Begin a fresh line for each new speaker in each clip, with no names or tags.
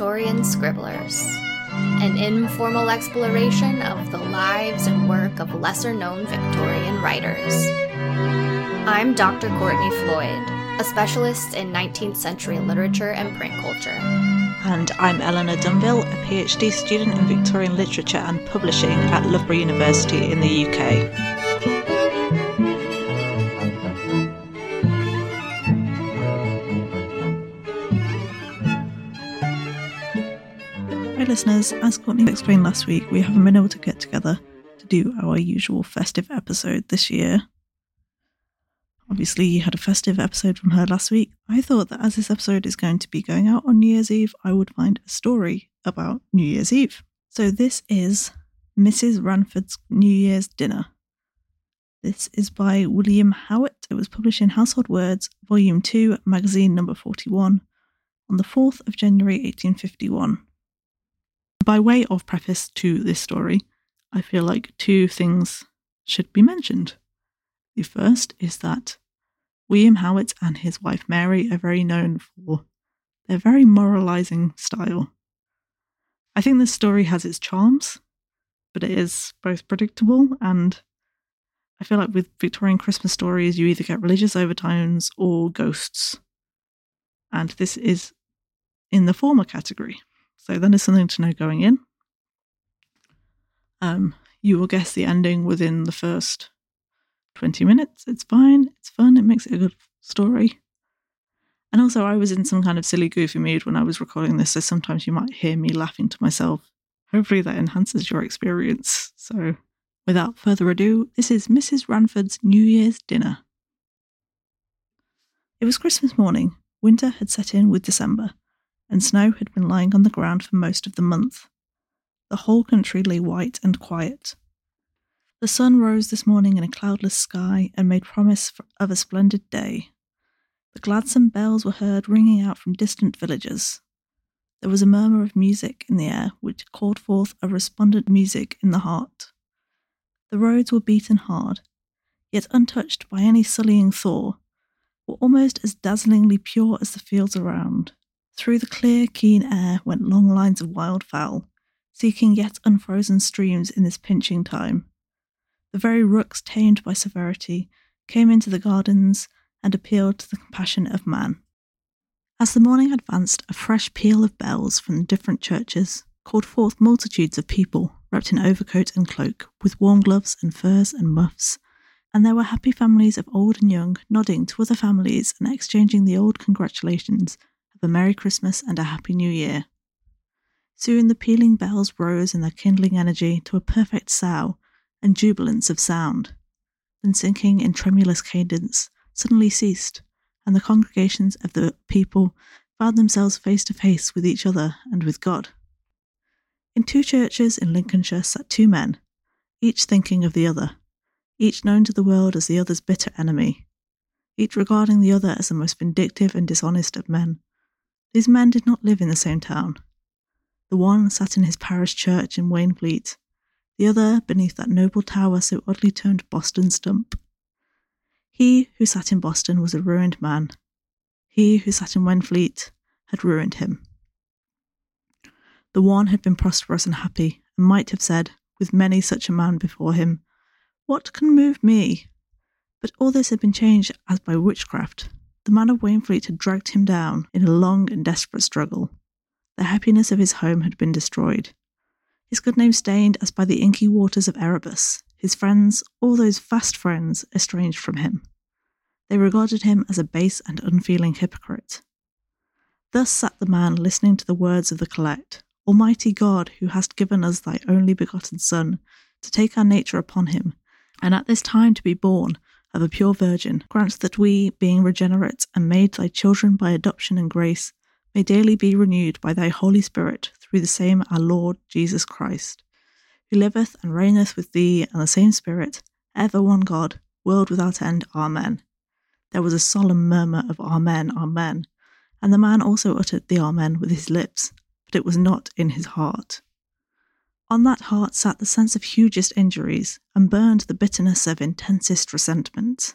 Victorian Scribblers, an informal exploration of the lives and work of lesser known Victorian writers. I'm Dr. Courtney Floyd, a specialist in 19th century literature and print culture.
And I'm Eleanor Dunville, a PhD student in Victorian literature and publishing at Loughborough University in the UK. Listeners, as Courtney explained last week, we haven't been able to get together to do our usual festive episode this year. Obviously, you had a festive episode from her last week. I thought that as this episode is going to be going out on New Year's Eve, I would find a story about New Year's Eve. So, this is Mrs. Ranford's New Year's Dinner. This is by William Howitt. It was published in Household Words, Volume 2, Magazine Number 41, on the 4th of January 1851. By way of preface to this story, I feel like two things should be mentioned. The first is that William Howitt and his wife Mary are very known for their very moralizing style. I think this story has its charms, but it is both predictable and I feel like with Victorian Christmas stories, you either get religious overtones or ghosts. And this is in the former category. So then is something to know going in. Um, you will guess the ending within the first 20 minutes. It's fine, it's fun, it makes it a good story. And also, I was in some kind of silly, goofy mood when I was recording this, so sometimes you might hear me laughing to myself. Hopefully, that enhances your experience. So, without further ado, this is Mrs. Ranford's New Year's dinner. It was Christmas morning. Winter had set in with December and snow had been lying on the ground for most of the month. The whole country lay white and quiet. The sun rose this morning in a cloudless sky and made promise of a splendid day. The gladsome bells were heard ringing out from distant villages. There was a murmur of music in the air which called forth a respondent music in the heart. The roads were beaten hard, yet untouched by any sullying thaw, were almost as dazzlingly pure as the fields around. Through the clear, keen air went long lines of wildfowl, seeking yet unfrozen streams in this pinching time. The very rooks, tamed by severity, came into the gardens and appealed to the compassion of man. As the morning advanced, a fresh peal of bells from the different churches called forth multitudes of people wrapped in overcoat and cloak, with warm gloves and furs and muffs, and there were happy families of old and young nodding to other families and exchanging the old congratulations a Merry Christmas and a Happy New Year. Soon the pealing bells rose in their kindling energy to a perfect sough and jubilance of sound, then sinking in tremulous cadence, suddenly ceased, and the congregations of the people found themselves face to face with each other and with God. In two churches in Lincolnshire sat two men, each thinking of the other, each known to the world as the other's bitter enemy, each regarding the other as the most vindictive and dishonest of men, these men did not live in the same town. The one sat in his parish church in Wainfleet, the other beneath that noble tower so oddly termed Boston Stump. He who sat in Boston was a ruined man. He who sat in Wainfleet had ruined him. The one had been prosperous and happy, and might have said, with many such a man before him, What can move me? But all this had been changed as by witchcraft, the man of Wainfleet had dragged him down in a long and desperate struggle. The happiness of his home had been destroyed. His good name stained as by the inky waters of Erebus, his friends, all those fast friends, estranged from him. They regarded him as a base and unfeeling hypocrite. Thus sat the man listening to the words of the collect Almighty God, who hast given us thy only begotten Son, to take our nature upon him, and at this time to be born, of a pure virgin, grant that we, being regenerate and made thy children by adoption and grace, may daily be renewed by thy Holy Spirit through the same our Lord Jesus Christ, who liveth and reigneth with thee and the same Spirit, ever one God, world without end. Amen. There was a solemn murmur of Amen, Amen, and the man also uttered the Amen with his lips, but it was not in his heart. On that heart sat the sense of hugest injuries, and burned the bitterness of intensest resentment.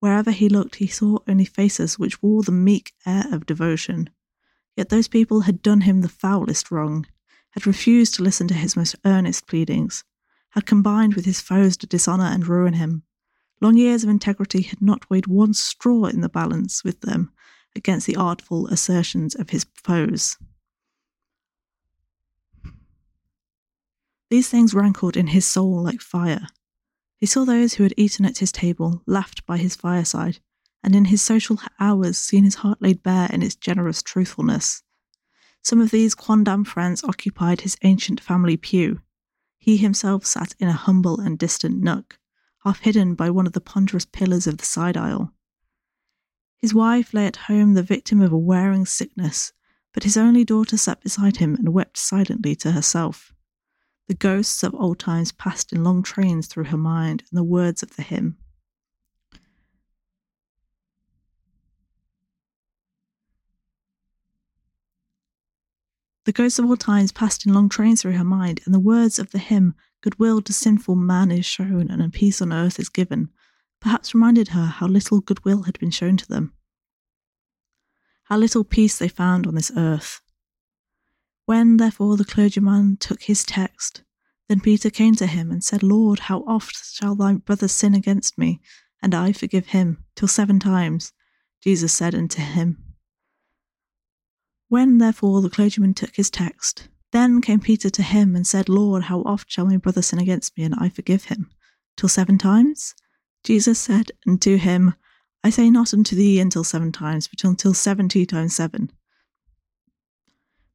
Wherever he looked, he saw only faces which wore the meek air of devotion, Yet those people had done him the foulest wrong, had refused to listen to his most earnest pleadings, had combined with his foes to dishonour and ruin him. Long years of integrity had not weighed one straw in the balance with them against the artful assertions of his foes. These things rankled in his soul like fire. He saw those who had eaten at his table, laughed by his fireside, and in his social hours seen his heart laid bare in its generous truthfulness. Some of these quondam friends occupied his ancient family pew. He himself sat in a humble and distant nook, half hidden by one of the ponderous pillars of the side aisle. His wife lay at home the victim of a wearing sickness, but his only daughter sat beside him and wept silently to herself. The ghosts of old times passed in long trains through her mind, and the words of the hymn. The ghosts of old times passed in long trains through her mind, and the words of the hymn, Goodwill to sinful man is shown, and a peace on earth is given, perhaps reminded her how little goodwill had been shown to them. How little peace they found on this earth. When, therefore, the clergyman took his text, then Peter came to him and said, Lord, how oft shall thy brother sin against me, and I forgive him? Till seven times. Jesus said unto him, when therefore the clergyman took his text, then came Peter to him and said, Lord, how oft shall my brother sin against me, and I forgive him? Till seven times? Jesus said unto him, I say not unto thee until seven times, but until seventy times seven.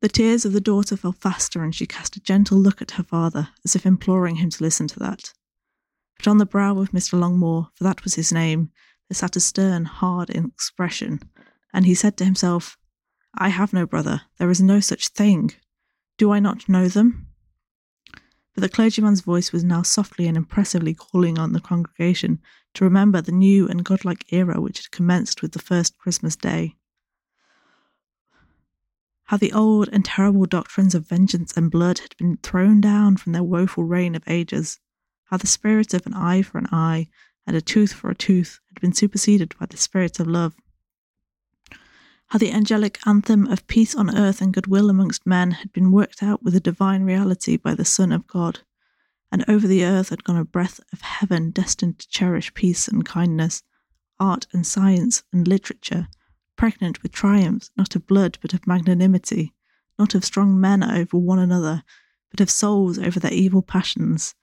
The tears of the daughter fell faster, and she cast a gentle look at her father, as if imploring him to listen to that. But on the brow of Mr. Longmore, for that was his name, there sat a stern, hard expression, and he said to himself, I have no brother. There is no such thing. Do I not know them? But the clergyman's voice was now softly and impressively calling on the congregation to remember the new and godlike era which had commenced with the first Christmas day. How the old and terrible doctrines of vengeance and blood had been thrown down from their woeful reign of ages. How the spirit of an eye for an eye and a tooth for a tooth had been superseded by the spirit of love how the angelic anthem of peace on earth and goodwill amongst men had been worked out with a divine reality by the Son of God, and over the earth had gone a breath of heaven destined to cherish peace and kindness, art and science and literature, pregnant with triumphs not of blood but of magnanimity, not of strong men over one another, but of souls over their evil passions.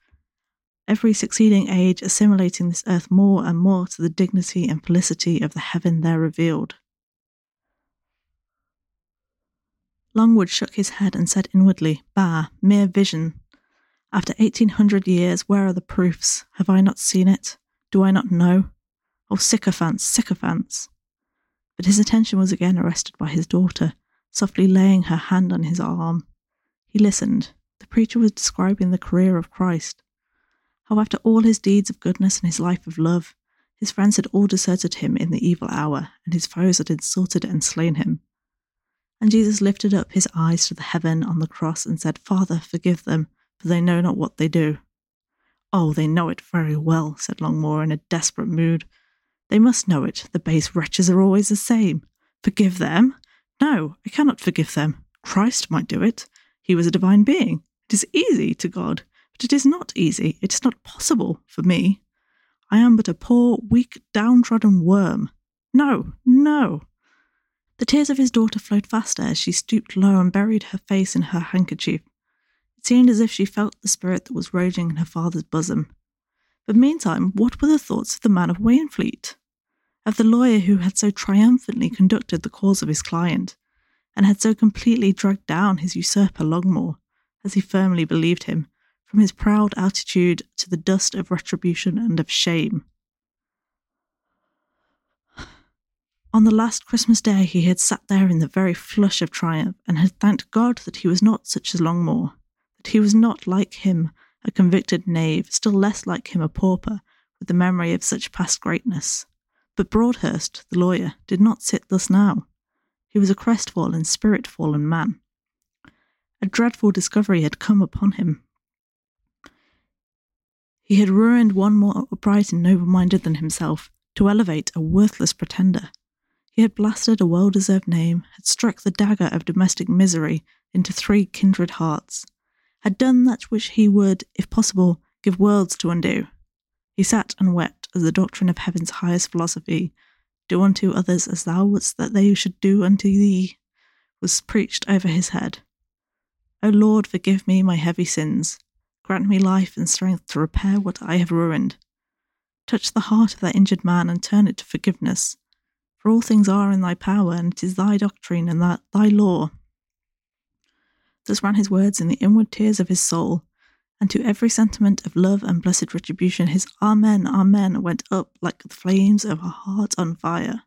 Every succeeding age assimilating this earth more and more to the dignity and felicity of the heaven there revealed. Longwood shook his head and said inwardly, Bah, mere vision. After eighteen hundred years, where are the proofs? Have I not seen it? Do I not know? Oh, sycophants, sycophants! But his attention was again arrested by his daughter, softly laying her hand on his arm. He listened. The preacher was describing the career of Christ. How, after all his deeds of goodness and his life of love, his friends had all deserted him in the evil hour, and his foes had insulted and slain him. And Jesus lifted up his eyes to the heaven on the cross and said, Father, forgive them, for they know not what they do. Oh, they know it very well, said Longmore in a desperate mood. They must know it. The base wretches are always the same. Forgive them? No, I cannot forgive them. Christ might do it. He was a divine being. It is easy to God, but it is not easy. It is not possible for me. I am but a poor, weak, downtrodden worm. No, no. The tears of his daughter flowed faster as she stooped low and buried her face in her handkerchief. It seemed as if she felt the spirit that was raging in her father's bosom. But meantime, what were the thoughts of the man of Wainfleet? Of the lawyer who had so triumphantly conducted the cause of his client, and had so completely dragged down his usurper Longmore, as he firmly believed him, from his proud altitude to the dust of retribution and of shame. On the last Christmas day, he had sat there in the very flush of triumph and had thanked God that he was not such as Longmore, that he was not like him, a convicted knave, still less like him, a pauper, with the memory of such past greatness. But Broadhurst, the lawyer, did not sit thus now. He was a crestfallen, spirit fallen man. A dreadful discovery had come upon him. He had ruined one more upright and noble minded than himself to elevate a worthless pretender. He had blasted a well deserved name, had struck the dagger of domestic misery into three kindred hearts, had done that which he would, if possible, give worlds to undo. He sat and wept as the doctrine of heaven's highest philosophy, do unto others as thou wouldst that they should do unto thee, was preached over his head. O Lord, forgive me my heavy sins. Grant me life and strength to repair what I have ruined. Touch the heart of that injured man and turn it to forgiveness. For all things are in thy power, and it is thy doctrine and that thy law. Thus ran his words in the inward tears of his soul, and to every sentiment of love and blessed retribution his Amen, Amen went up like the flames of a heart on fire.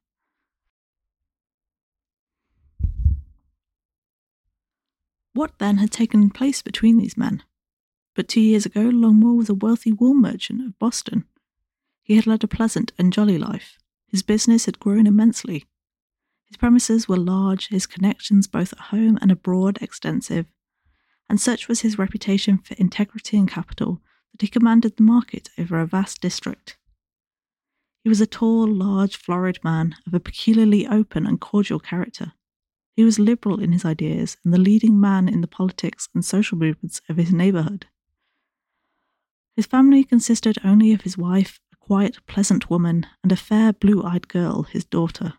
What then had taken place between these men? But two years ago, Longmore was a wealthy wool merchant of Boston. He had led a pleasant and jolly life. His business had grown immensely. His premises were large, his connections both at home and abroad extensive, and such was his reputation for integrity and capital that he commanded the market over a vast district. He was a tall, large, florid man of a peculiarly open and cordial character. He was liberal in his ideas and the leading man in the politics and social movements of his neighbourhood. His family consisted only of his wife, a quiet, pleasant woman, and a fair, blue eyed girl, his daughter.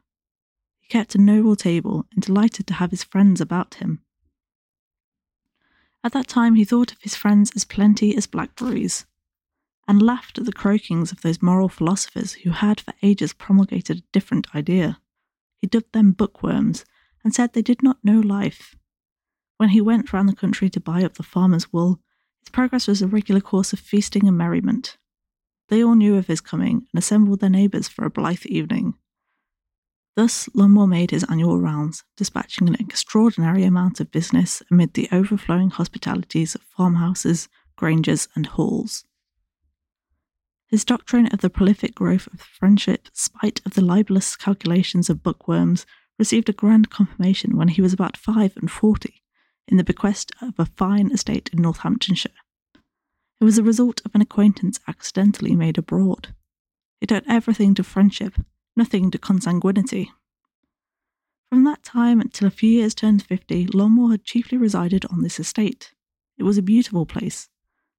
Kept a noble table and delighted to have his friends about him. At that time, he thought of his friends as plenty as blackberries, and laughed at the croakings of those moral philosophers who had for ages promulgated a different idea. He dubbed them bookworms and said they did not know life. When he went round the country to buy up the farmer's wool, his progress was a regular course of feasting and merriment. They all knew of his coming and assembled their neighbours for a blithe evening. Thus, Longmore made his annual rounds, dispatching an extraordinary amount of business amid the overflowing hospitalities of farmhouses, granges, and halls. His doctrine of the prolific growth of friendship, spite of the libellous calculations of bookworms, received a grand confirmation when he was about five and forty in the bequest of a fine estate in Northamptonshire. It was the result of an acquaintance accidentally made abroad. It owed everything to friendship, nothing to consanguinity. From that time until a few years turned fifty, Longmore had chiefly resided on this estate. It was a beautiful place.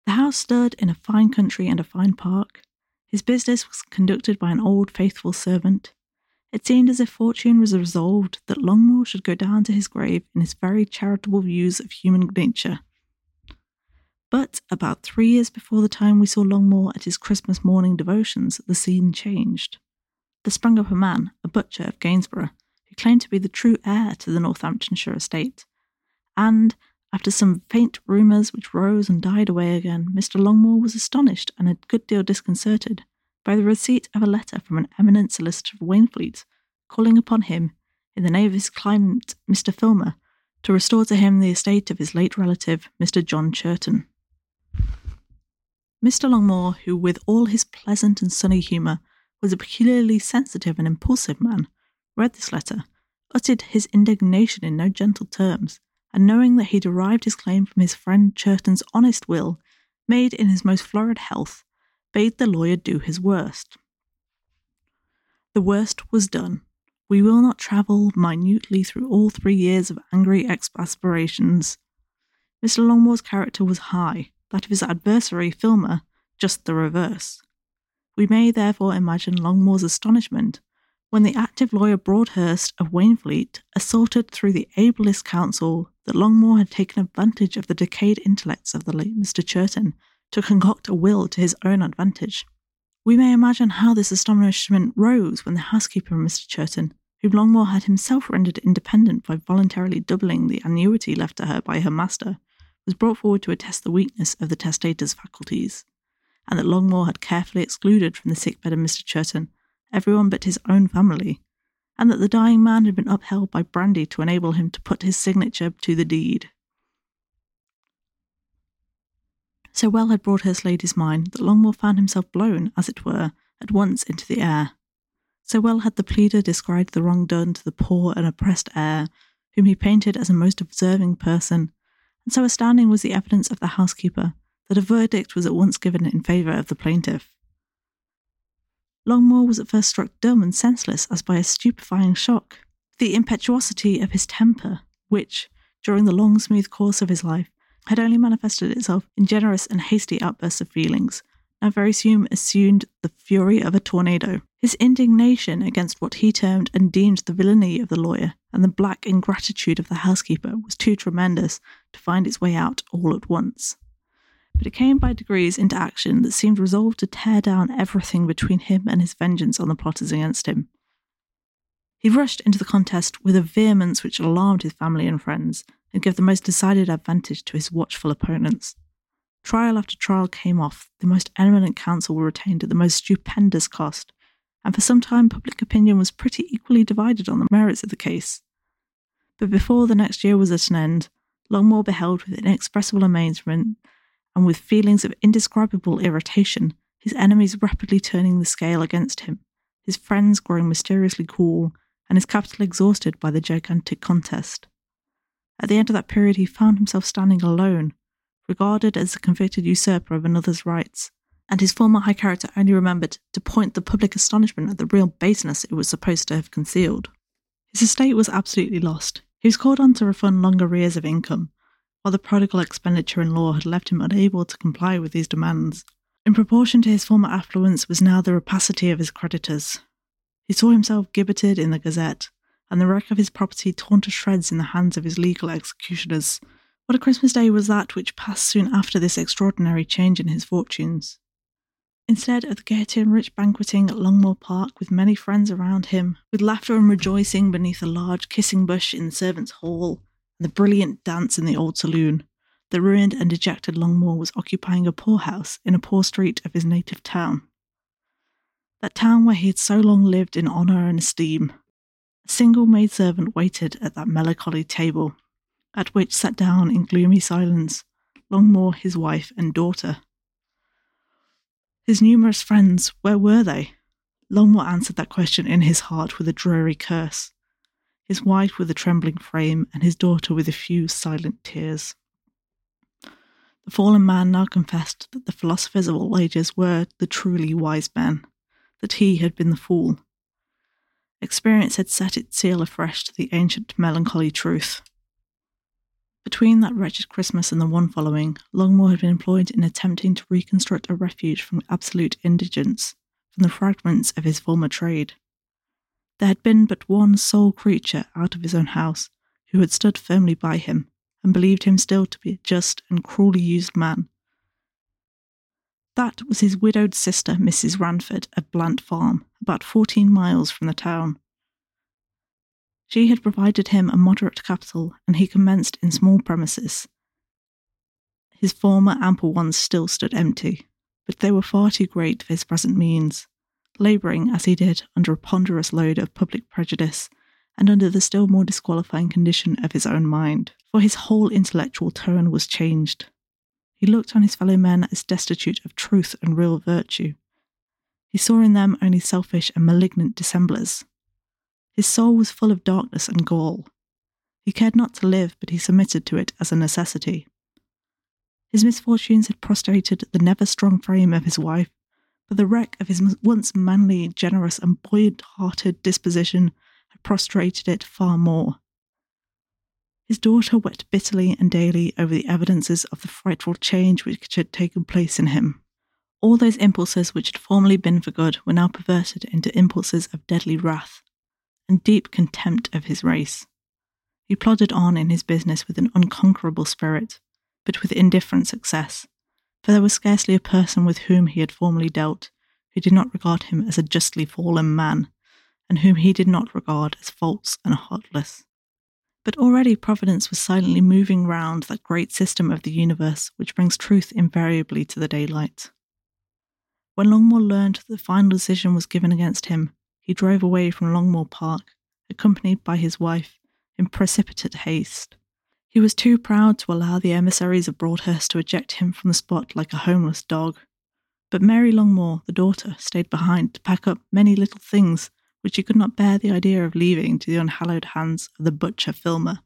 The house stood in a fine country and a fine park. His business was conducted by an old faithful servant. It seemed as if fortune was resolved that Longmore should go down to his grave in his very charitable views of human nature. But about three years before the time we saw Longmore at his Christmas morning devotions, the scene changed. There sprung up a man, a butcher of Gainsborough, who claimed to be the true heir to the Northamptonshire estate. And, after some faint rumours which rose and died away again, Mr. Longmore was astonished and a good deal disconcerted by the receipt of a letter from an eminent solicitor of Wainfleet, calling upon him, in the name of his client, Mr. Filmer, to restore to him the estate of his late relative, Mr. John Churton. Mr. Longmore, who with all his pleasant and sunny humour was a peculiarly sensitive and impulsive man, read this letter, uttered his indignation in no gentle terms, and knowing that he derived his claim from his friend Churton's honest will, made in his most florid health, bade the lawyer do his worst. The worst was done. We will not travel minutely through all three years of angry exasperations. Mr. Longmore's character was high, that of his adversary, Filmer, just the reverse. We may therefore imagine Longmore's astonishment when the active lawyer Broadhurst of Wainfleet asserted through the ablest counsel that Longmore had taken advantage of the decayed intellects of the late Mr. Churton to concoct a will to his own advantage. We may imagine how this astonishment rose when the housekeeper of Mr. Churton, whom Longmore had himself rendered independent by voluntarily doubling the annuity left to her by her master, was brought forward to attest the weakness of the testator's faculties, and that Longmore had carefully excluded from the sick bed of Mr. Churton everyone but his own family, and that the dying man had been upheld by brandy to enable him to put his signature to the deed. So well had Broadhurst laid his mind that Longmore found himself blown, as it were, at once into the air. So well had the pleader described the wrong done to the poor and oppressed heir, whom he painted as a most observing person, and so astounding was the evidence of the housekeeper that a verdict was at once given in favour of the plaintiff. Longmore was at first struck dumb and senseless as by a stupefying shock. The impetuosity of his temper, which, during the long, smooth course of his life, had only manifested itself in generous and hasty outbursts of feelings, now very soon assumed the fury of a tornado. His indignation against what he termed and deemed the villainy of the lawyer and the black ingratitude of the housekeeper was too tremendous to find its way out all at once. But it came by degrees into action that seemed resolved to tear down everything between him and his vengeance on the plotters against him. He rushed into the contest with a vehemence which alarmed his family and friends and gave the most decided advantage to his watchful opponents. Trial after trial came off, the most eminent counsel were retained at the most stupendous cost, and for some time public opinion was pretty equally divided on the merits of the case. But before the next year was at an end, Longmore beheld with inexpressible amazement and with feelings of indescribable irritation his enemies rapidly turning the scale against him, his friends growing mysteriously cool, and his capital exhausted by the gigantic contest. At the end of that period, he found himself standing alone, regarded as a convicted usurper of another's rights, and his former high character only remembered to point the public astonishment at the real baseness it was supposed to have concealed. His estate was absolutely lost. He was called on to refund long arrears of income, while the prodigal expenditure in law had left him unable to comply with these demands. In proportion to his former affluence was now the rapacity of his creditors. He saw himself gibbeted in the Gazette, and the wreck of his property torn to shreds in the hands of his legal executioners. What a Christmas day was that which passed soon after this extraordinary change in his fortunes. Instead of the gaiety and rich banqueting at Longmore Park with many friends around him, with laughter and rejoicing beneath a large kissing bush in the servants' hall, the brilliant dance in the old saloon, the ruined and dejected Longmore was occupying a poorhouse in a poor street of his native town. That town where he had so long lived in honour and esteem. A single maidservant waited at that melancholy table, at which sat down in gloomy silence Longmore, his wife, and daughter. His numerous friends, where were they? Longmore answered that question in his heart with a dreary curse his wife with a trembling frame, and his daughter with a few silent tears. The fallen man now confessed that the philosophers of all ages were the truly wise men, that he had been the fool. Experience had set its seal afresh to the ancient melancholy truth. Between that wretched Christmas and the one following, Longmore had been employed in attempting to reconstruct a refuge from absolute indigence, from the fragments of his former trade. There had been but one sole creature out of his own house who had stood firmly by him and believed him still to be a just and cruelly used man. That was his widowed sister, Mrs. Ranford, at Blant Farm, about fourteen miles from the town. She had provided him a moderate capital, and he commenced in small premises. His former ample ones still stood empty, but they were far too great for his present means labouring as he did under a ponderous load of public prejudice and under the still more disqualifying condition of his own mind, for his whole intellectual tone was changed. He looked on his fellow men as destitute of truth and real virtue. He saw in them only selfish and malignant dissemblers. His soul was full of darkness and gall. He cared not to live, but he submitted to it as a necessity. His misfortunes had prostrated the never strong frame of his wife the wreck of his once manly, generous, and buoyant hearted disposition had prostrated it far more. His daughter wept bitterly and daily over the evidences of the frightful change which had taken place in him. All those impulses which had formerly been for good were now perverted into impulses of deadly wrath and deep contempt of his race. He plodded on in his business with an unconquerable spirit, but with indifferent success, for there was scarcely a person with whom he had formerly dealt who did not regard him as a justly fallen man, and whom he did not regard as false and heartless. But already Providence was silently moving round that great system of the universe which brings truth invariably to the daylight. When Longmore learned that the final decision was given against him, he drove away from Longmore Park, accompanied by his wife, in precipitate haste. He was too proud to allow the emissaries of Broadhurst to eject him from the spot like a homeless dog. But Mary Longmore, the daughter, stayed behind to pack up many little things which she could not bear the idea of leaving to the unhallowed hands of the butcher Filmer.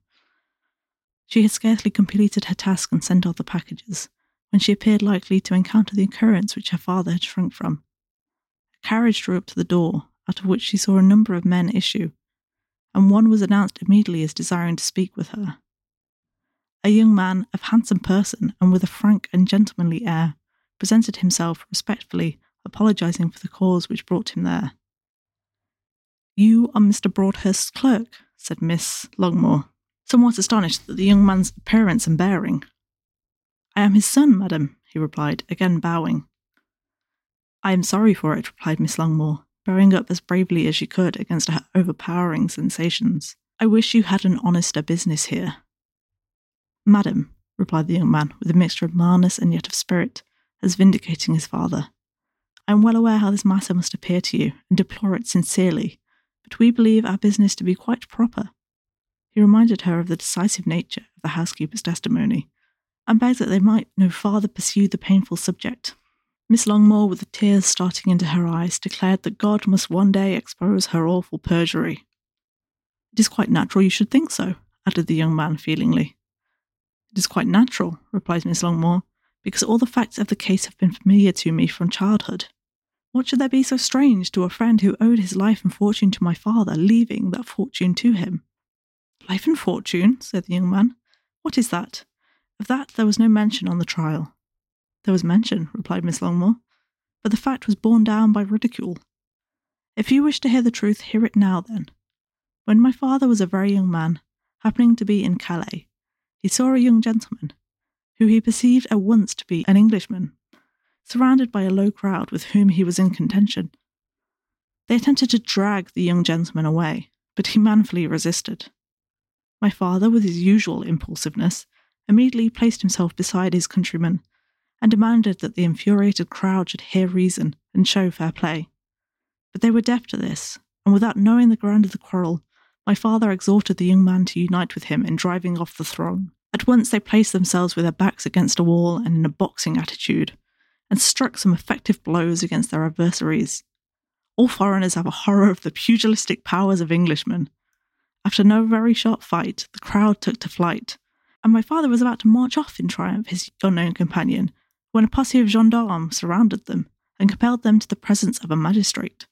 She had scarcely completed her task and sent off the packages when she appeared likely to encounter the occurrence which her father had shrunk from. A carriage drew up to the door, out of which she saw a number of men issue, and one was announced immediately as desiring to speak with her. A young man of handsome person and with a frank and gentlemanly air presented himself respectfully, apologizing for the cause which brought him there. You are Mr. Broadhurst's clerk, said Miss Longmore, somewhat astonished at the young man's appearance and bearing. I am his son, madam, he replied, again bowing. I am sorry for it, replied Miss Longmore, bearing up as bravely as she could against her overpowering sensations. I wish you had an honester business here. Madam, replied the young man, with a mixture of mildness and yet of spirit, as vindicating his father. I am well aware how this matter must appear to you, and deplore it sincerely, but we believe our business to be quite proper. He reminded her of the decisive nature of the housekeeper's testimony, and begged that they might no farther pursue the painful subject. Miss Longmore, with the tears starting into her eyes, declared that God must one day expose her awful perjury. It is quite natural you should think so, added the young man feelingly. It is quite natural, replied Miss Longmore, because all the facts of the case have been familiar to me from childhood. What should there be so strange to a friend who owed his life and fortune to my father, leaving that fortune to him? Life and fortune, said the young man. What is that? Of that there was no mention on the trial. There was mention, replied Miss Longmore, but the fact was borne down by ridicule. If you wish to hear the truth, hear it now then. When my father was a very young man, happening to be in Calais, he saw a young gentleman, who he perceived at once to be an Englishman, surrounded by a low crowd with whom he was in contention. They attempted to drag the young gentleman away, but he manfully resisted. My father, with his usual impulsiveness, immediately placed himself beside his countryman and demanded that the infuriated crowd should hear reason and show fair play. But they were deaf to this, and without knowing the ground of the quarrel, my father exhorted the young man to unite with him in driving off the throng. At once they placed themselves with their backs against a wall and in a boxing attitude, and struck some effective blows against their adversaries. All foreigners have a horror of the pugilistic powers of Englishmen. After no very sharp fight, the crowd took to flight, and my father was about to march off in triumph his unknown companion when a posse of gendarmes surrounded them and compelled them to the presence of a magistrate.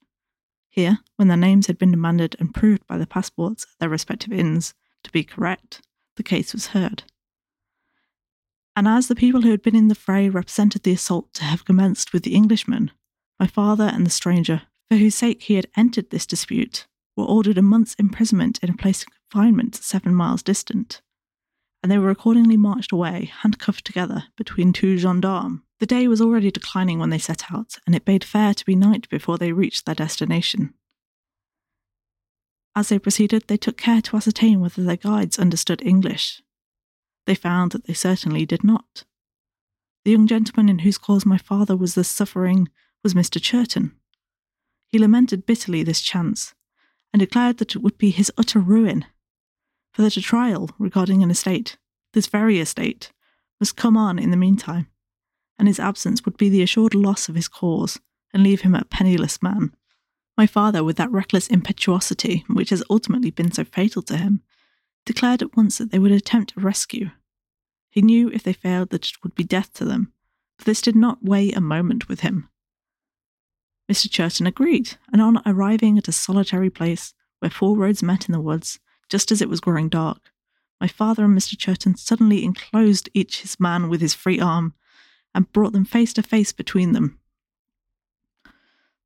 Here, when their names had been demanded and proved by the passports at their respective inns to be correct, the case was heard. And as the people who had been in the fray represented the assault to have commenced with the Englishman, my father and the stranger, for whose sake he had entered this dispute, were ordered a month's imprisonment in a place of confinement seven miles distant, and they were accordingly marched away, handcuffed together, between two gendarmes. The day was already declining when they set out, and it bade fair to be night before they reached their destination. As they proceeded, they took care to ascertain whether their guides understood English. They found that they certainly did not. The young gentleman in whose cause my father was thus suffering was Mr. Churton. He lamented bitterly this chance, and declared that it would be his utter ruin for that a trial regarding an estate, this very estate, must come on in the meantime, and his absence would be the assured loss of his cause and leave him a penniless man. My father, with that reckless impetuosity which has ultimately been so fatal to him, declared at once that they would attempt a rescue. He knew if they failed that it would be death to them, but this did not weigh a moment with him. Mr. Churton agreed, and on arriving at a solitary place where four roads met in the woods, just as it was growing dark, my father and Mr. Churton suddenly enclosed each his man with his free arm and brought them face to face between them.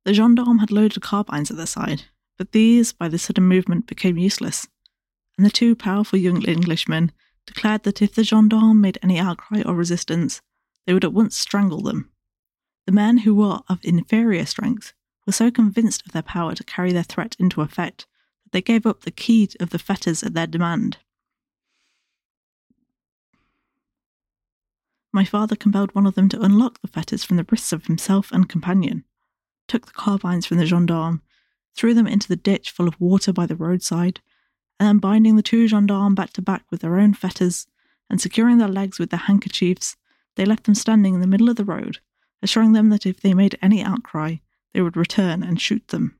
The gendarme had loaded carbines at their side, but these, by the sudden movement, became useless, and the two powerful young Englishmen declared that if the gendarmes made any outcry or resistance, they would at once strangle them. The men who were of inferior strength were so convinced of their power to carry their threat into effect that they gave up the key of the fetters at their demand. My father compelled one of them to unlock the fetters from the wrists of himself and companion, took the carbines from the gendarme, threw them into the ditch full of water by the roadside, and then binding the two gendarmes back to back with their own fetters and securing their legs with their handkerchiefs, they left them standing in the middle of the road, assuring them that if they made any outcry, they would return and shoot them.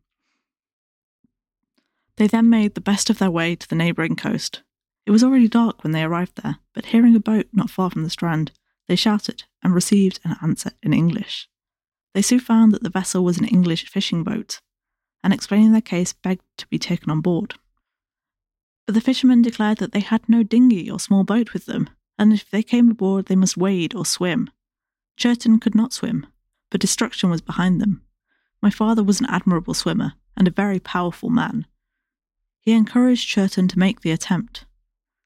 They then made the best of their way to the neighbouring coast. It was already dark when they arrived there, but hearing a boat not far from the strand, they shouted and received an answer in English. They soon found that the vessel was an English fishing boat, and explaining their case, begged to be taken on board. But the fishermen declared that they had no dinghy or small boat with them, and if they came aboard, they must wade or swim. Churton could not swim, but destruction was behind them. My father was an admirable swimmer and a very powerful man. He encouraged Churton to make the attempt.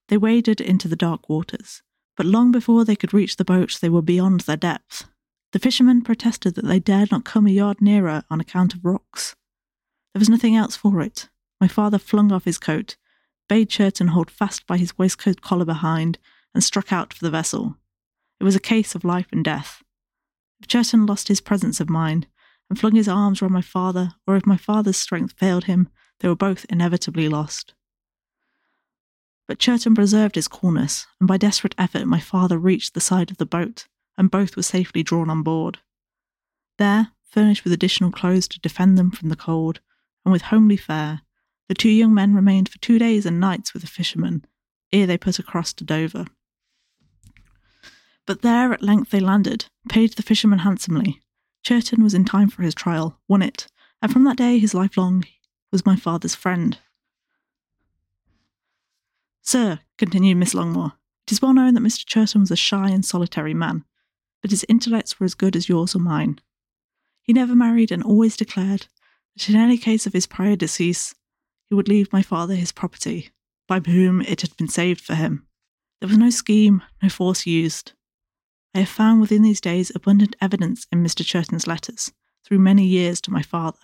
They waded into the dark waters, but long before they could reach the boat, they were beyond their depth. The fishermen protested that they dared not come a yard nearer on account of rocks. There was nothing else for it. My father flung off his coat, bade Churton hold fast by his waistcoat collar behind, and struck out for the vessel. It was a case of life and death. If Churton lost his presence of mind and flung his arms round my father, or if my father's strength failed him, they were both inevitably lost. But Churton preserved his coolness, and by desperate effort my father reached the side of the boat, and both were safely drawn on board. There, furnished with additional clothes to defend them from the cold, and with homely fare, the two young men remained for two days and nights with the fishermen, ere they put across to Dover. But there at length they landed, paid the fisherman handsomely. Churton was in time for his trial, won it, and from that day his lifelong was my father's friend. Sir, continued Miss Longmore, it is well known that Mr. Churton was a shy and solitary man, but his intellects were as good as yours or mine. He never married and always declared that in any case of his prior decease, he would leave my father his property, by whom it had been saved for him. There was no scheme, no force used. I have found within these days abundant evidence in Mr. Churton's letters, through many years to my father,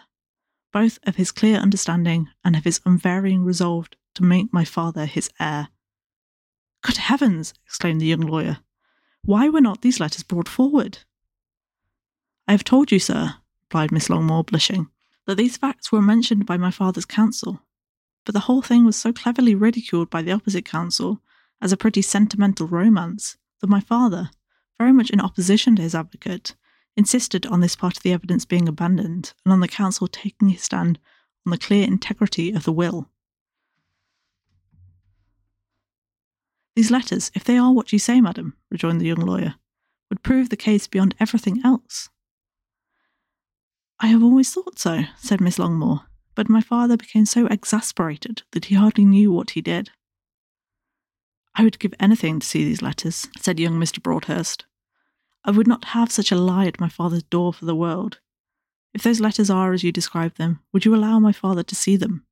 both of his clear understanding and of his unvarying resolve to make my father his heir. Good heavens! exclaimed the young lawyer. Why were not these letters brought forward? I have told you, sir, replied Miss Longmore, blushing, that these facts were mentioned by my father's counsel, but the whole thing was so cleverly ridiculed by the opposite counsel as a pretty sentimental romance that my father, very much in opposition to his advocate, insisted on this part of the evidence being abandoned and on the counsel taking his stand on the clear integrity of the will. These letters, if they are what you say, madam, rejoined the young lawyer, would prove the case beyond everything else. I have always thought so, said Miss Longmore, but my father became so exasperated that he hardly knew what he did. I would give anything to see these letters, said young Mr. Broadhurst. I would not have such a lie at my father's door for the world. If those letters are as you describe them, would you allow my father to see them?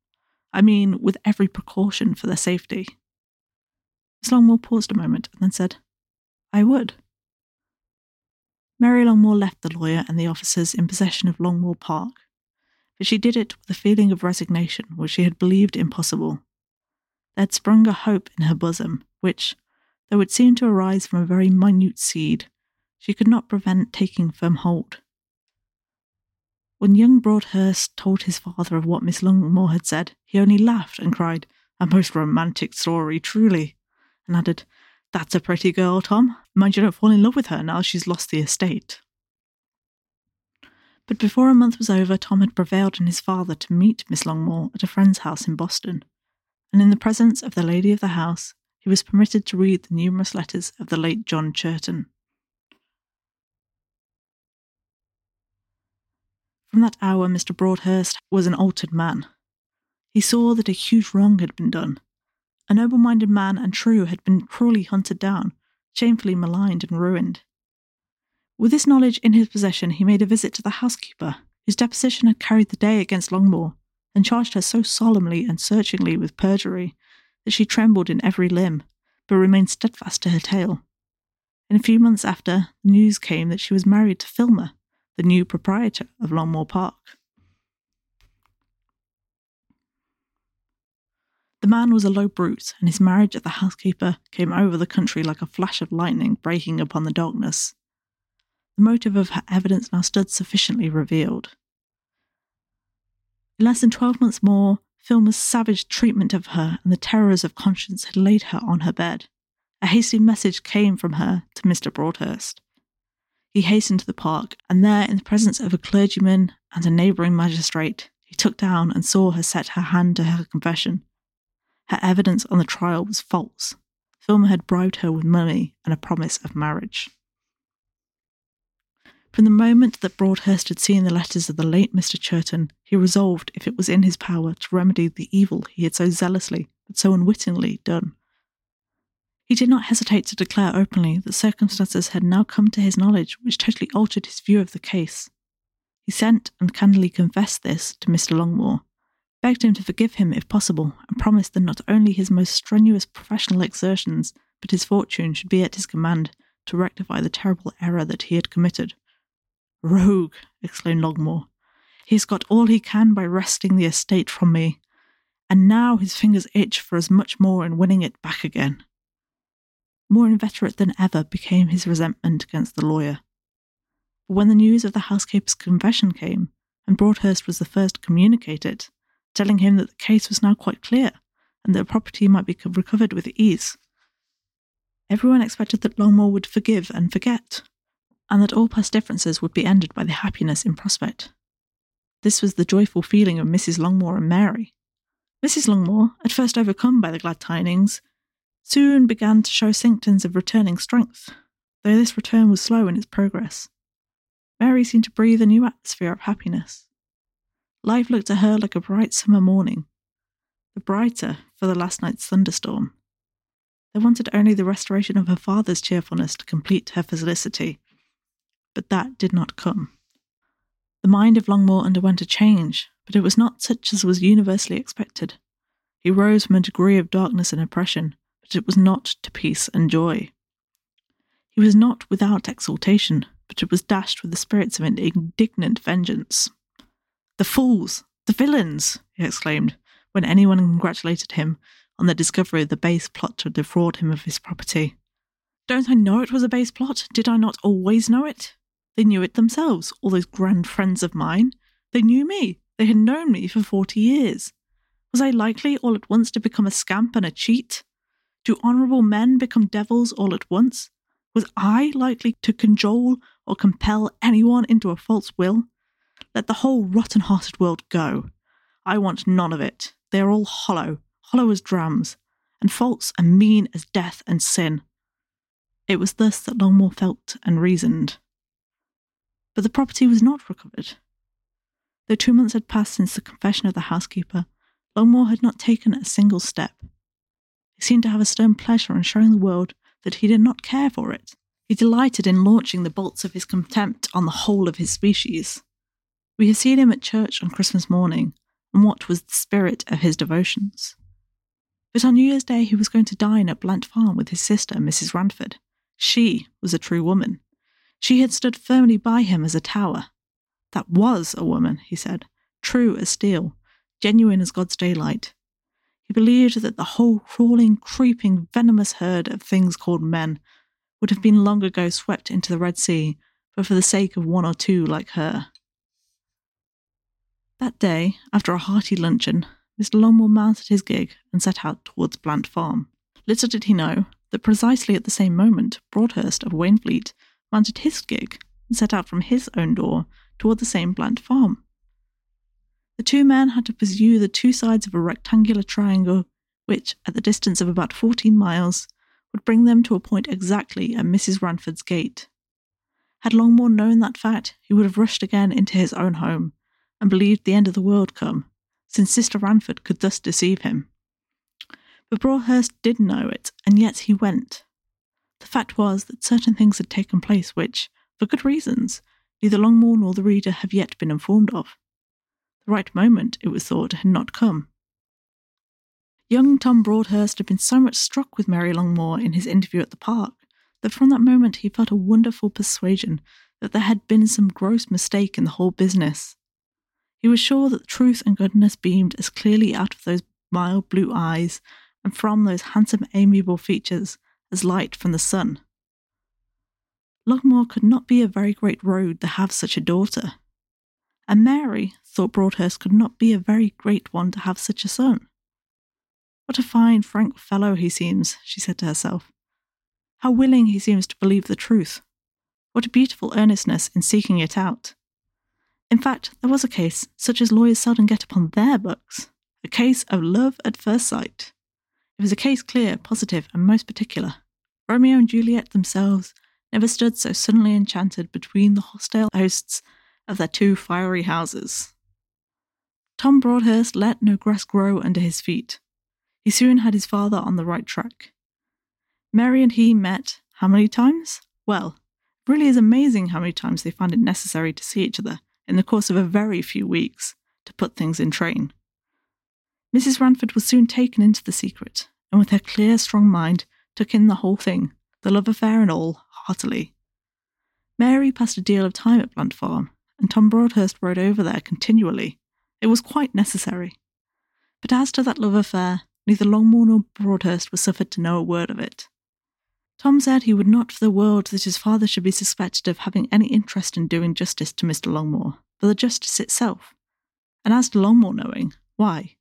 I mean, with every precaution for their safety. Miss Longmore paused a moment and then said, I would. Mary Longmore left the lawyer and the officers in possession of Longmore Park, but she did it with a feeling of resignation which she had believed impossible. There had sprung a hope in her bosom, which, though it seemed to arise from a very minute seed, she could not prevent taking firm hold. When young Broadhurst told his father of what Miss Longmore had said, he only laughed and cried, A most romantic story, truly, and added, That's a pretty girl, Tom. Mind you don't fall in love with her now she's lost the estate. But before a month was over, Tom had prevailed on his father to meet Miss Longmore at a friend's house in Boston, and in the presence of the lady of the house, he was permitted to read the numerous letters of the late John Churton. From that hour, Mr. Broadhurst was an altered man. He saw that a huge wrong had been done. A noble minded man and true had been cruelly hunted down, shamefully maligned and ruined. With this knowledge in his possession, he made a visit to the housekeeper, whose deposition had carried the day against Longmore, and charged her so solemnly and searchingly with perjury that she trembled in every limb, but remained steadfast to her tale. In a few months after, the news came that she was married to Filmer, the new proprietor of Longmore Park. The man was a low brute, and his marriage at the housekeeper came over the country like a flash of lightning breaking upon the darkness. The motive of her evidence now stood sufficiently revealed. In less than twelve months more, Filmer's savage treatment of her and the terrors of conscience had laid her on her bed. A hasty message came from her to Mr. Broadhurst. He hastened to the park, and there, in the presence of a clergyman and a neighbouring magistrate, he took down and saw her set her hand to her confession. Her evidence on the trial was false. Filmer had bribed her with money and a promise of marriage. From the moment that Broadhurst had seen the letters of the late Mr. Churton, he resolved, if it was in his power, to remedy the evil he had so zealously, but so unwittingly, done. He did not hesitate to declare openly that circumstances had now come to his knowledge which totally altered his view of the case. He sent and candidly confessed this to Mr. Longmore, begged him to forgive him if possible, and promised that not only his most strenuous professional exertions, but his fortune should be at his command to rectify the terrible error that he had committed. Rogue! exclaimed Longmore. He has got all he can by wresting the estate from me, and now his fingers itch for as much more in winning it back again. More inveterate than ever became his resentment against the lawyer. But when the news of the housekeeper's confession came, and Broadhurst was the first to communicate it, telling him that the case was now quite clear and that the property might be recovered with ease, everyone expected that Longmore would forgive and forget and that all past differences would be ended by the happiness in prospect. This was the joyful feeling of Mrs. Longmore and Mary. Mrs. Longmore, at first overcome by the glad tidings, soon began to show symptoms of returning strength, though this return was slow in its progress. Mary seemed to breathe a new atmosphere of happiness. Life looked to her like a bright summer morning, the brighter for the last night's thunderstorm. There wanted only the restoration of her father's cheerfulness to complete her felicity, but that did not come. The mind of Longmore underwent a change, but it was not such as was universally expected. He rose from a degree of darkness and oppression, but it was not to peace and joy. He was not without exultation, but it was dashed with the spirits of an indignant vengeance. The fools! The villains! he exclaimed, when anyone congratulated him on the discovery of the base plot to defraud him of his property. Don't I know it was a base plot? Did I not always know it? They knew it themselves, all those grand friends of mine. They knew me. They had known me for forty years. Was I likely all at once to become a scamp and a cheat? Do honourable men become devils all at once? Was I likely to cajole or compel anyone into a false will? Let the whole rotten hearted world go. I want none of it. They are all hollow, hollow as drams, and false and mean as death and sin. It was thus that Longmore felt and reasoned but the property was not recovered. Though two months had passed since the confession of the housekeeper, Longmore had not taken a single step. He seemed to have a stern pleasure in showing the world that he did not care for it. He delighted in launching the bolts of his contempt on the whole of his species. We had seen him at church on Christmas morning, and what was the spirit of his devotions. But on New Year's Day he was going to dine at Blant Farm with his sister, Mrs. Ranford. She was a true woman. She had stood firmly by him as a tower. That was a woman, he said, true as steel, genuine as God's daylight. He believed that the whole crawling, creeping, venomous herd of things called men would have been long ago swept into the Red Sea, but for the sake of one or two like her. That day, after a hearty luncheon, Mr. Longmore mounted his gig and set out towards Blant Farm. Little did he know that precisely at the same moment Broadhurst of Wainfleet mounted his gig and set out from his own door toward the same blunt farm. The two men had to pursue the two sides of a rectangular triangle, which, at the distance of about fourteen miles, would bring them to a point exactly at Mrs. Ranford's gate. Had Longmore known that fact, he would have rushed again into his own home and believed the end of the world come, since Sister Ranford could thus deceive him. But Broadhurst did know it, and yet he went. The fact was that certain things had taken place which, for good reasons, neither Longmore nor the reader have yet been informed of. The right moment, it was thought, had not come. Young Tom Broadhurst had been so much struck with Mary Longmore in his interview at the park that from that moment he felt a wonderful persuasion that there had been some gross mistake in the whole business. He was sure that truth and goodness beamed as clearly out of those mild blue eyes and from those handsome, amiable features as light from the sun. Longmore could not be a very great road to have such a daughter. And Mary thought Broadhurst could not be a very great one to have such a son. What a fine, frank fellow he seems, she said to herself. How willing he seems to believe the truth. What a beautiful earnestness in seeking it out. In fact, there was a case such as lawyers seldom get upon their books a case of love at first sight. It was a case clear, positive, and most particular. Romeo and Juliet themselves never stood so suddenly enchanted between the hostile hosts of their two fiery houses. Tom Broadhurst let no grass grow under his feet. He soon had his father on the right track. Mary and he met how many times? Well, it really is amazing how many times they found it necessary to see each other in the course of a very few weeks to put things in train. Mrs. Ranford was soon taken into the secret, and with her clear, strong mind, took in the whole thing, the love affair and all, heartily. Mary passed a deal of time at Blunt Farm, and Tom Broadhurst rode over there continually. It was quite necessary. But as to that love affair, neither Longmore nor Broadhurst was suffered to know a word of it. Tom said he would not for the world that his father should be suspected of having any interest in doing justice to Mr. Longmore, for the justice itself. And as to Longmore knowing, why,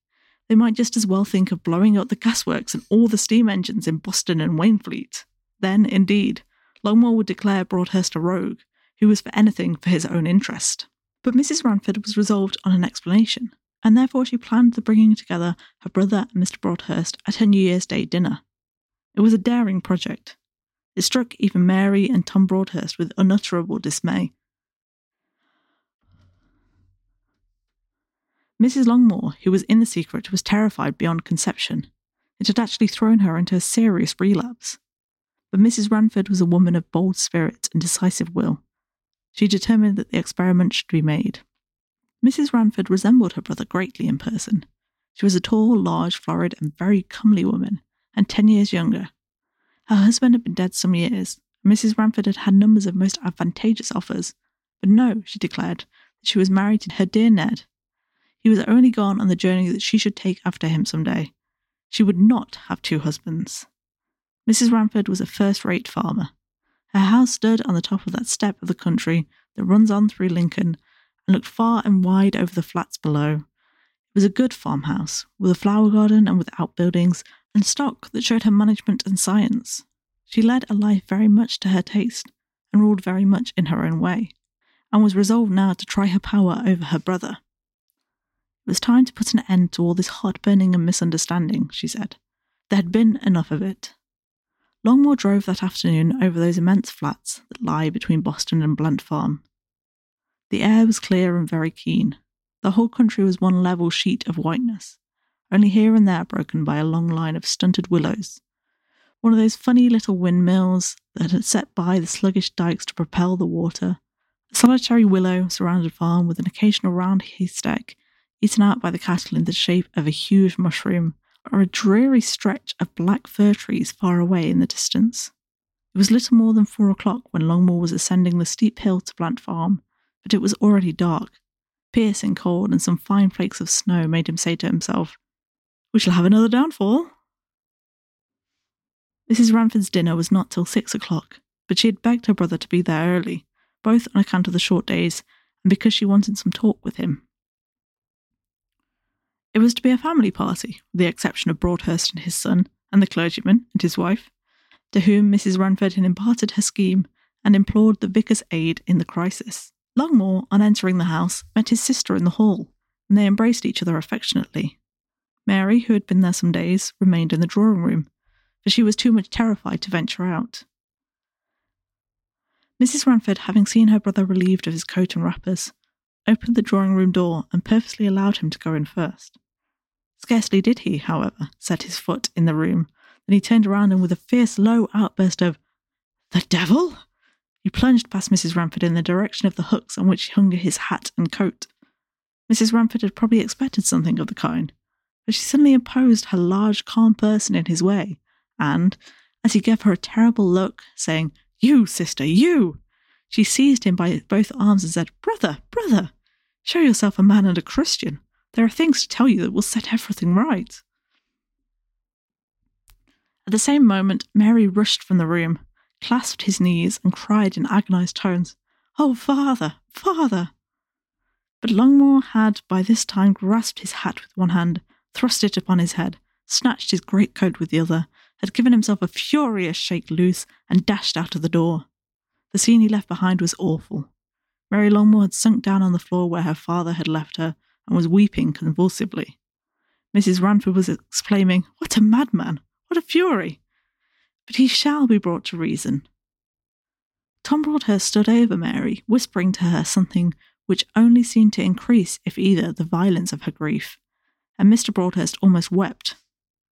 they might just as well think of blowing up the gasworks and all the steam engines in Boston and Wainfleet. Then, indeed, Longmore would declare Broadhurst a rogue, who was for anything for his own interest. But Mrs. Ranford was resolved on an explanation, and therefore she planned the bringing together her brother and Mr. Broadhurst at her New Year's Day dinner. It was a daring project. It struck even Mary and Tom Broadhurst with unutterable dismay. Mrs. Longmore, who was in the secret, was terrified beyond conception. It had actually thrown her into a serious relapse. But Mrs. Ranford was a woman of bold spirit and decisive will. She determined that the experiment should be made. Mrs. Ranford resembled her brother greatly in person. She was a tall, large, florid, and very comely woman, and ten years younger. Her husband had been dead some years, Mrs. Ranford had had numbers of most advantageous offers. But no, she declared, that she was married to her dear Ned, he was only gone on the journey that she should take after him some day. She would not have two husbands. Mrs. Ranford was a first rate farmer. Her house stood on the top of that step of the country that runs on through Lincoln and looked far and wide over the flats below. It was a good farmhouse, with a flower garden and with outbuildings, and stock that showed her management and science. She led a life very much to her taste, and ruled very much in her own way, and was resolved now to try her power over her brother. It was time to put an end to all this heartburning and misunderstanding, she said. There had been enough of it. Longmore drove that afternoon over those immense flats that lie between Boston and Blunt Farm. The air was clear and very keen. The whole country was one level sheet of whiteness, only here and there broken by a long line of stunted willows. One of those funny little windmills that had set by the sluggish dikes to propel the water, a solitary willow surrounded farm with an occasional round haystack eaten out by the cattle in the shape of a huge mushroom, or a dreary stretch of black fir trees far away in the distance. It was little more than four o'clock when Longmore was ascending the steep hill to Blunt Farm, but it was already dark. Piercing cold and some fine flakes of snow made him say to himself, We shall have another downfall. Mrs. Ranford's dinner was not till six o'clock, but she had begged her brother to be there early, both on account of the short days and because she wanted some talk with him. It was to be a family party, with the exception of Broadhurst and his son, and the clergyman and his wife, to whom Mrs. Ranford had imparted her scheme and implored the vicar's aid in the crisis. Longmore, on entering the house, met his sister in the hall, and they embraced each other affectionately. Mary, who had been there some days, remained in the drawing room, for she was too much terrified to venture out. Mrs. Ranford, having seen her brother relieved of his coat and wrappers, opened the drawing room door and purposely allowed him to go in first. Scarcely did he, however, set his foot in the room than he turned around and with a fierce low outburst of, The devil! he plunged past Mrs. Ranford in the direction of the hooks on which hung his hat and coat. Mrs. Ranford had probably expected something of the kind, but she suddenly imposed her large, calm person in his way, and, as he gave her a terrible look, saying, You, sister, you! She seized him by both arms and said, Brother, brother, show yourself a man and a Christian. There are things to tell you that will set everything right. At the same moment, Mary rushed from the room, clasped his knees, and cried in agonized tones, Oh, father, father! But Longmore had by this time grasped his hat with one hand, thrust it upon his head, snatched his greatcoat with the other, had given himself a furious shake loose, and dashed out of the door. The scene he left behind was awful. Mary Longmore had sunk down on the floor where her father had left her, and was weeping convulsively. Mrs. Ranford was exclaiming, What a madman! What a fury! But he shall be brought to reason. Tom Broadhurst stood over Mary, whispering to her something which only seemed to increase, if either, the violence of her grief, and Mr. Broadhurst almost wept.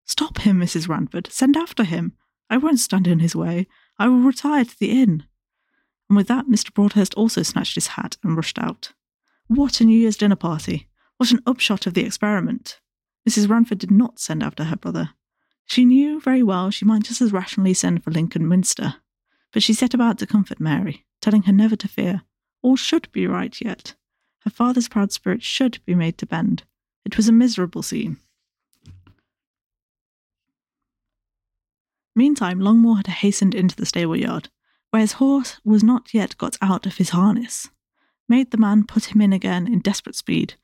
Stop him, Mrs. Ranford. Send after him. I won't stand in his way. I will retire to the inn. And with that, Mr. Broadhurst also snatched his hat and rushed out. What a New Year's dinner party! What an upshot of the experiment! Mrs. Ranford did not send after her brother. She knew very well she might just as rationally send for Lincoln Minster, but she set about to comfort Mary, telling her never to fear. All should be right yet. Her father's proud spirit should be made to bend. It was a miserable scene. Meantime, Longmore had hastened into the stable yard, where his horse was not yet got out of his harness, made the man put him in again in desperate speed,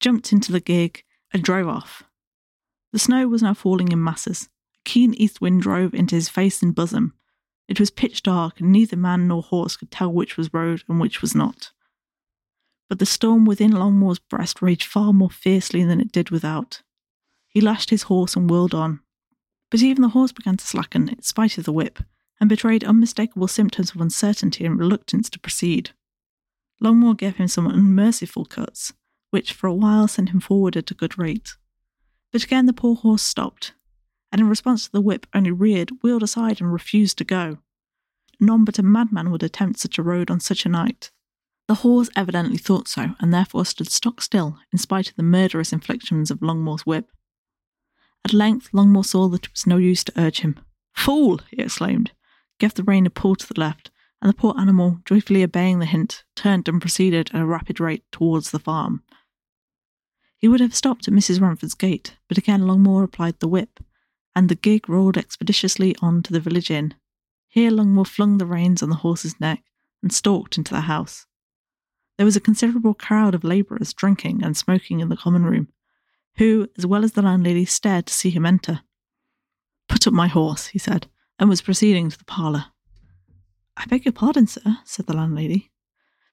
jumped into the gig, and drove off. The snow was now falling in masses. A keen east wind drove into his face and bosom. It was pitch dark, and neither man nor horse could tell which was road and which was not. But the storm within Longmore's breast raged far more fiercely than it did without. He lashed his horse and whirled on. But even the horse began to slacken, in spite of the whip, and betrayed unmistakable symptoms of uncertainty and reluctance to proceed. Longmore gave him some unmerciful cuts, which for a while sent him forward at a good rate. But again the poor horse stopped, and in response to the whip only reared, wheeled aside, and refused to go. None but a madman would attempt such a road on such a night. The horse evidently thought so, and therefore stood stock still, in spite of the murderous inflictions of Longmore's whip. At length, Longmore saw that it was no use to urge him. Fool! he exclaimed, gave the rein a pull to the left, and the poor animal, joyfully obeying the hint, turned and proceeded at a rapid rate towards the farm. He would have stopped at Mrs. Ranford's gate, but again Longmore applied the whip, and the gig rolled expeditiously on to the village inn. Here Longmore flung the reins on the horse's neck and stalked into the house. There was a considerable crowd of labourers drinking and smoking in the common room, who, as well as the landlady, stared to see him enter. Put up my horse, he said, and was proceeding to the parlour. I beg your pardon, sir, said the landlady,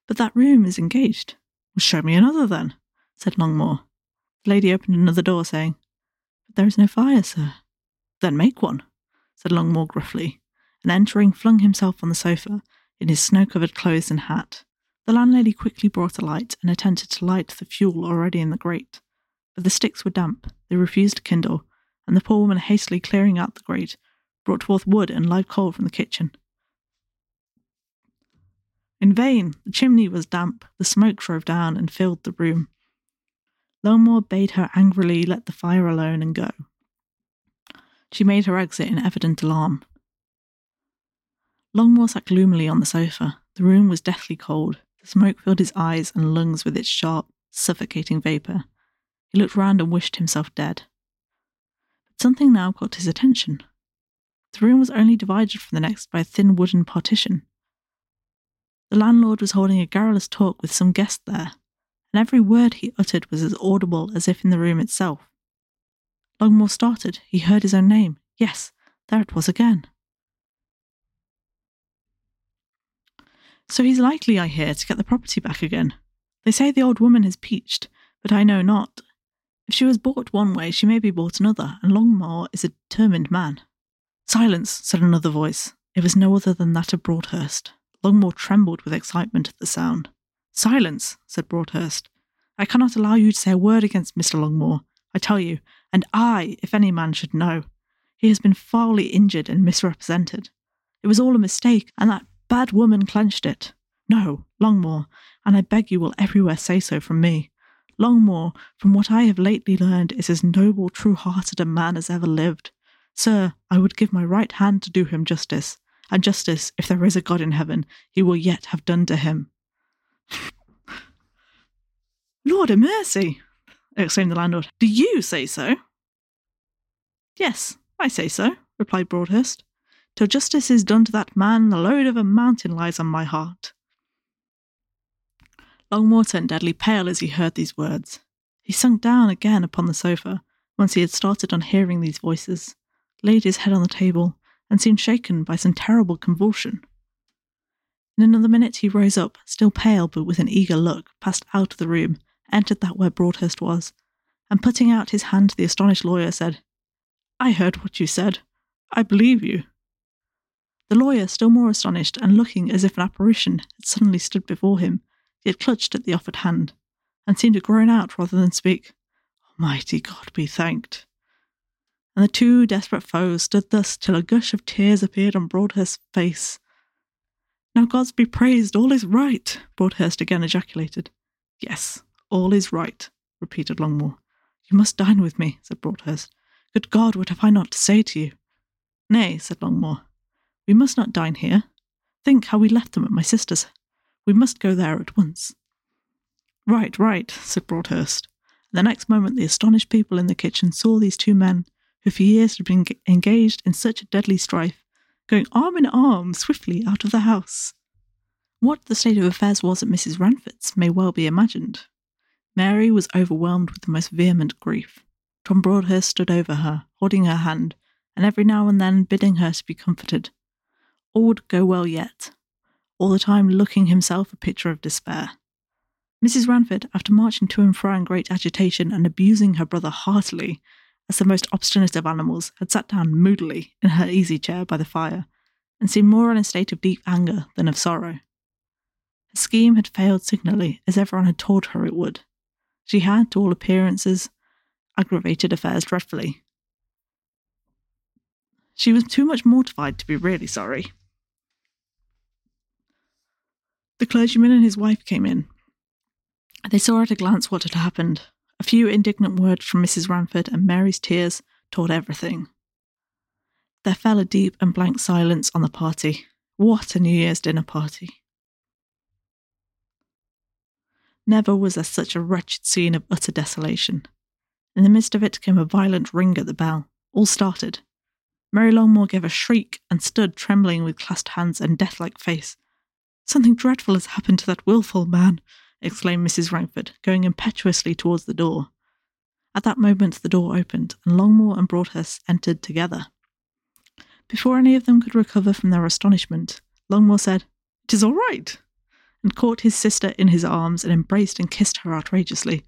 but that room is engaged. Well, show me another, then, said Longmore. The lady opened another door, saying, But there is no fire, sir. Then make one, said Longmore gruffly, and entering, flung himself on the sofa in his snow covered clothes and hat. The landlady quickly brought a light and attempted to light the fuel already in the grate, but the sticks were damp, they refused to kindle, and the poor woman, hastily clearing out the grate, brought forth wood and live coal from the kitchen. In vain, the chimney was damp, the smoke drove down and filled the room. Longmore bade her angrily let the fire alone and go. She made her exit in evident alarm. Longmore sat gloomily on the sofa. The room was deathly cold. The smoke filled his eyes and lungs with its sharp, suffocating vapour. He looked round and wished himself dead. But something now caught his attention. The room was only divided from the next by a thin wooden partition. The landlord was holding a garrulous talk with some guest there, and every word he uttered was as audible as if in the room itself. Longmore started. He heard his own name. Yes, there it was again. So he's likely, I hear, to get the property back again. They say the old woman has peached, but I know not. If she was bought one way, she may be bought another, and Longmore is a determined man. Silence, said another voice. It was no other than that of Broadhurst. Longmore trembled with excitement at the sound. Silence, said Broadhurst. I cannot allow you to say a word against Mr. Longmore, I tell you, and I, if any man, should know. He has been foully injured and misrepresented. It was all a mistake, and that bad woman clenched it. No, Longmore, and I beg you will everywhere say so from me. Longmore, from what I have lately learned, is as noble, true hearted a man as ever lived. Sir, I would give my right hand to do him justice, and justice, if there is a God in heaven, he will yet have done to him. Lord of mercy! exclaimed the landlord. Do you say so? Yes, I say so, replied Broadhurst. Till justice is done to that man, the load of a mountain lies on my heart. Longmore turned deadly pale as he heard these words. He sunk down again upon the sofa, once he had started on hearing these voices, laid his head on the table, and seemed shaken by some terrible convulsion. In another minute he rose up, still pale but with an eager look, passed out of the room, entered that where Broadhurst was, and putting out his hand to the astonished lawyer, said, I heard what you said. I believe you. The lawyer, still more astonished and looking as if an apparition had suddenly stood before him, yet clutched at the offered hand, and seemed to groan out rather than speak. Almighty God be thanked. And the two desperate foes stood thus till a gush of tears appeared on Broadhurst's face. Now God's be praised, all is right, Broadhurst again ejaculated. Yes, all is right, repeated Longmore. You must dine with me, said Broadhurst. Good God, what have I not to say to you? Nay, said Longmore, we must not dine here. Think how we left them at my sister's. We must go there at once. Right, right, said Broadhurst. The next moment, the astonished people in the kitchen saw these two men, who for years had been engaged in such a deadly strife, going arm in arm swiftly out of the house. What the state of affairs was at Mrs. Ranford's may well be imagined. Mary was overwhelmed with the most vehement grief. Tom Broadhurst stood over her, holding her hand, and every now and then bidding her to be comforted. All would go well yet, all the time looking himself a picture of despair. Mrs. Ranford, after marching to and fro in great agitation and abusing her brother heartily, as the most obstinate of animals, had sat down moodily in her easy chair by the fire, and seemed more in a state of deep anger than of sorrow. Her scheme had failed signally, as everyone had told her it would. She had, to all appearances, aggravated affairs dreadfully. She was too much mortified to be really sorry. The clergyman and his wife came in, they saw at a glance what had happened. A few indignant words from Mrs. Ranford and Mary's tears told everything. There fell a deep and blank silence on the party. What a New Year's dinner party! Never was there such a wretched scene of utter desolation. In the midst of it came a violent ring at the bell. All started. Mary Longmore gave a shriek and stood trembling with clasped hands and death-like face. Something dreadful has happened to that wilful man, exclaimed Mrs. Ranford, going impetuously towards the door. At that moment, the door opened, and Longmore and Broadhurst entered together. Before any of them could recover from their astonishment, Longmore said, It is all right, and caught his sister in his arms and embraced and kissed her outrageously.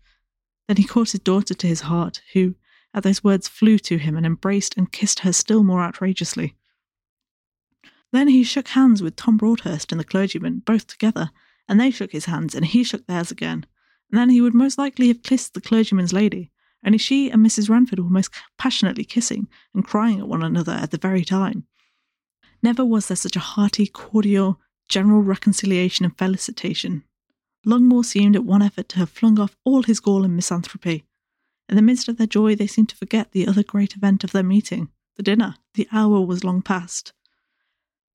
Then he caught his daughter to his heart, who, at those words, flew to him and embraced and kissed her still more outrageously. Then he shook hands with Tom Broadhurst and the clergyman, both together, and they shook his hands, and he shook theirs again. And then he would most likely have kissed the clergyman's lady, only she and Mrs. Ranford were most passionately kissing and crying at one another at the very time. Never was there such a hearty, cordial, general reconciliation and felicitation. Longmore seemed at one effort to have flung off all his gall and misanthropy. In the midst of their joy, they seemed to forget the other great event of their meeting, the dinner. The hour was long past.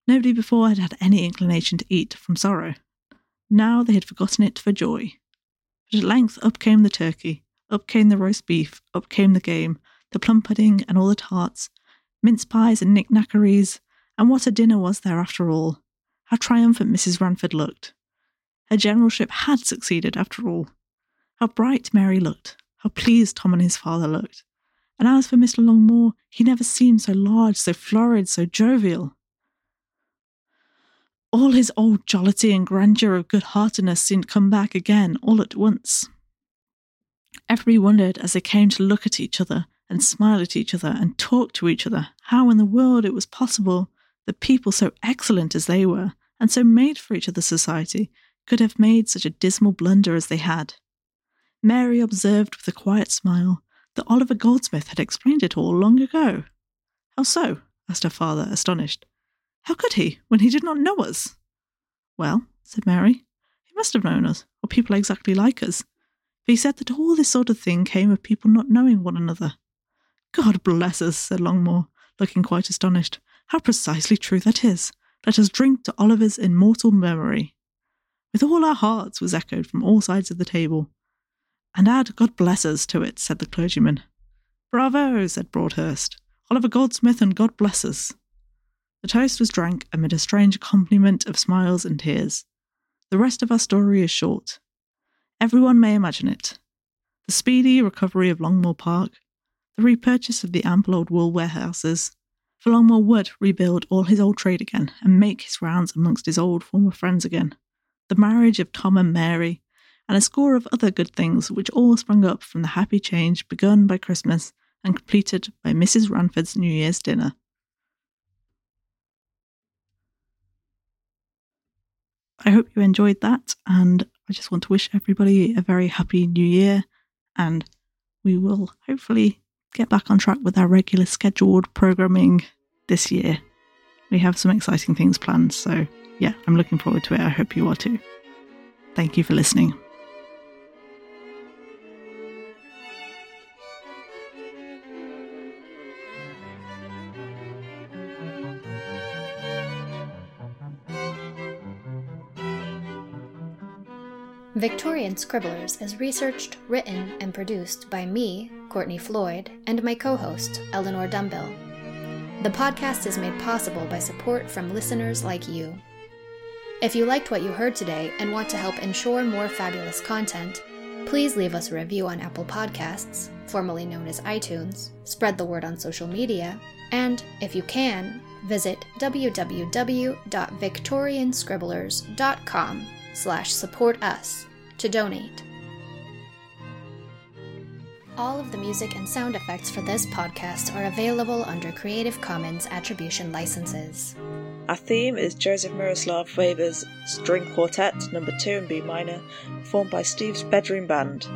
Nobody before had had any inclination to eat from sorrow, now they had forgotten it for joy. But at length up came the turkey, up came the roast beef, up came the game, the plum pudding and all the tarts, mince pies and knickknackeries, and what a dinner was there after all! How triumphant Mrs. Ranford looked! Her generalship had succeeded after all. How bright Mary looked! How pleased Tom and his father looked! And as for Mr. Longmore, he never seemed so large, so florid, so jovial. All his old jollity and grandeur of good heartedness seemed come back again all at once. Everybody wondered as they came to look at each other and smile at each other and talk to each other how in the world it was possible that people so excellent as they were and so made for each other's society could have made such a dismal blunder as they had. Mary observed with a quiet smile that Oliver Goldsmith had explained it all long ago. How so? asked her father, astonished. How could he, when he did not know us? Well, said Mary, he must have known us, or people exactly like us. For he said that all this sort of thing came of people not knowing one another. God bless us, said Longmore, looking quite astonished. How precisely true that is. Let us drink to Oliver's immortal memory. With all our hearts, was echoed from all sides of the table. And add God bless us to it, said the clergyman. Bravo, said Broadhurst. Oliver Goldsmith and God bless us. The toast was drank amid a strange accompaniment of smiles and tears. The rest of our story is short. Everyone may imagine it. The speedy recovery of Longmore Park, the repurchase of the ample old wool warehouses, for Longmore would rebuild all his old trade again and make his rounds amongst his old former friends again, the marriage of Tom and Mary, and a score of other good things which all sprung up from the happy change begun by Christmas and completed by Mrs. Ranford's New Year's dinner. I hope you enjoyed that. And I just want to wish everybody a very happy new year. And we will hopefully get back on track with our regular scheduled programming this year. We have some exciting things planned. So, yeah, I'm looking forward to it. I hope you are too. Thank you for listening.
Victorian Scribblers is researched, written, and produced by me, Courtney Floyd, and my co host, Eleanor Dumbill. The podcast is made possible by support from listeners like you. If you liked what you heard today and want to help ensure more fabulous content, please leave us a review on Apple Podcasts, formerly known as iTunes, spread the word on social media, and, if you can, visit www.victorianscribblers.com slash support us to donate. All of the music and sound effects for this podcast are available under Creative Commons Attribution licenses.
Our theme is Joseph Miroslav Weber's String Quartet, number 2 in B minor, performed by Steve's Bedroom Band.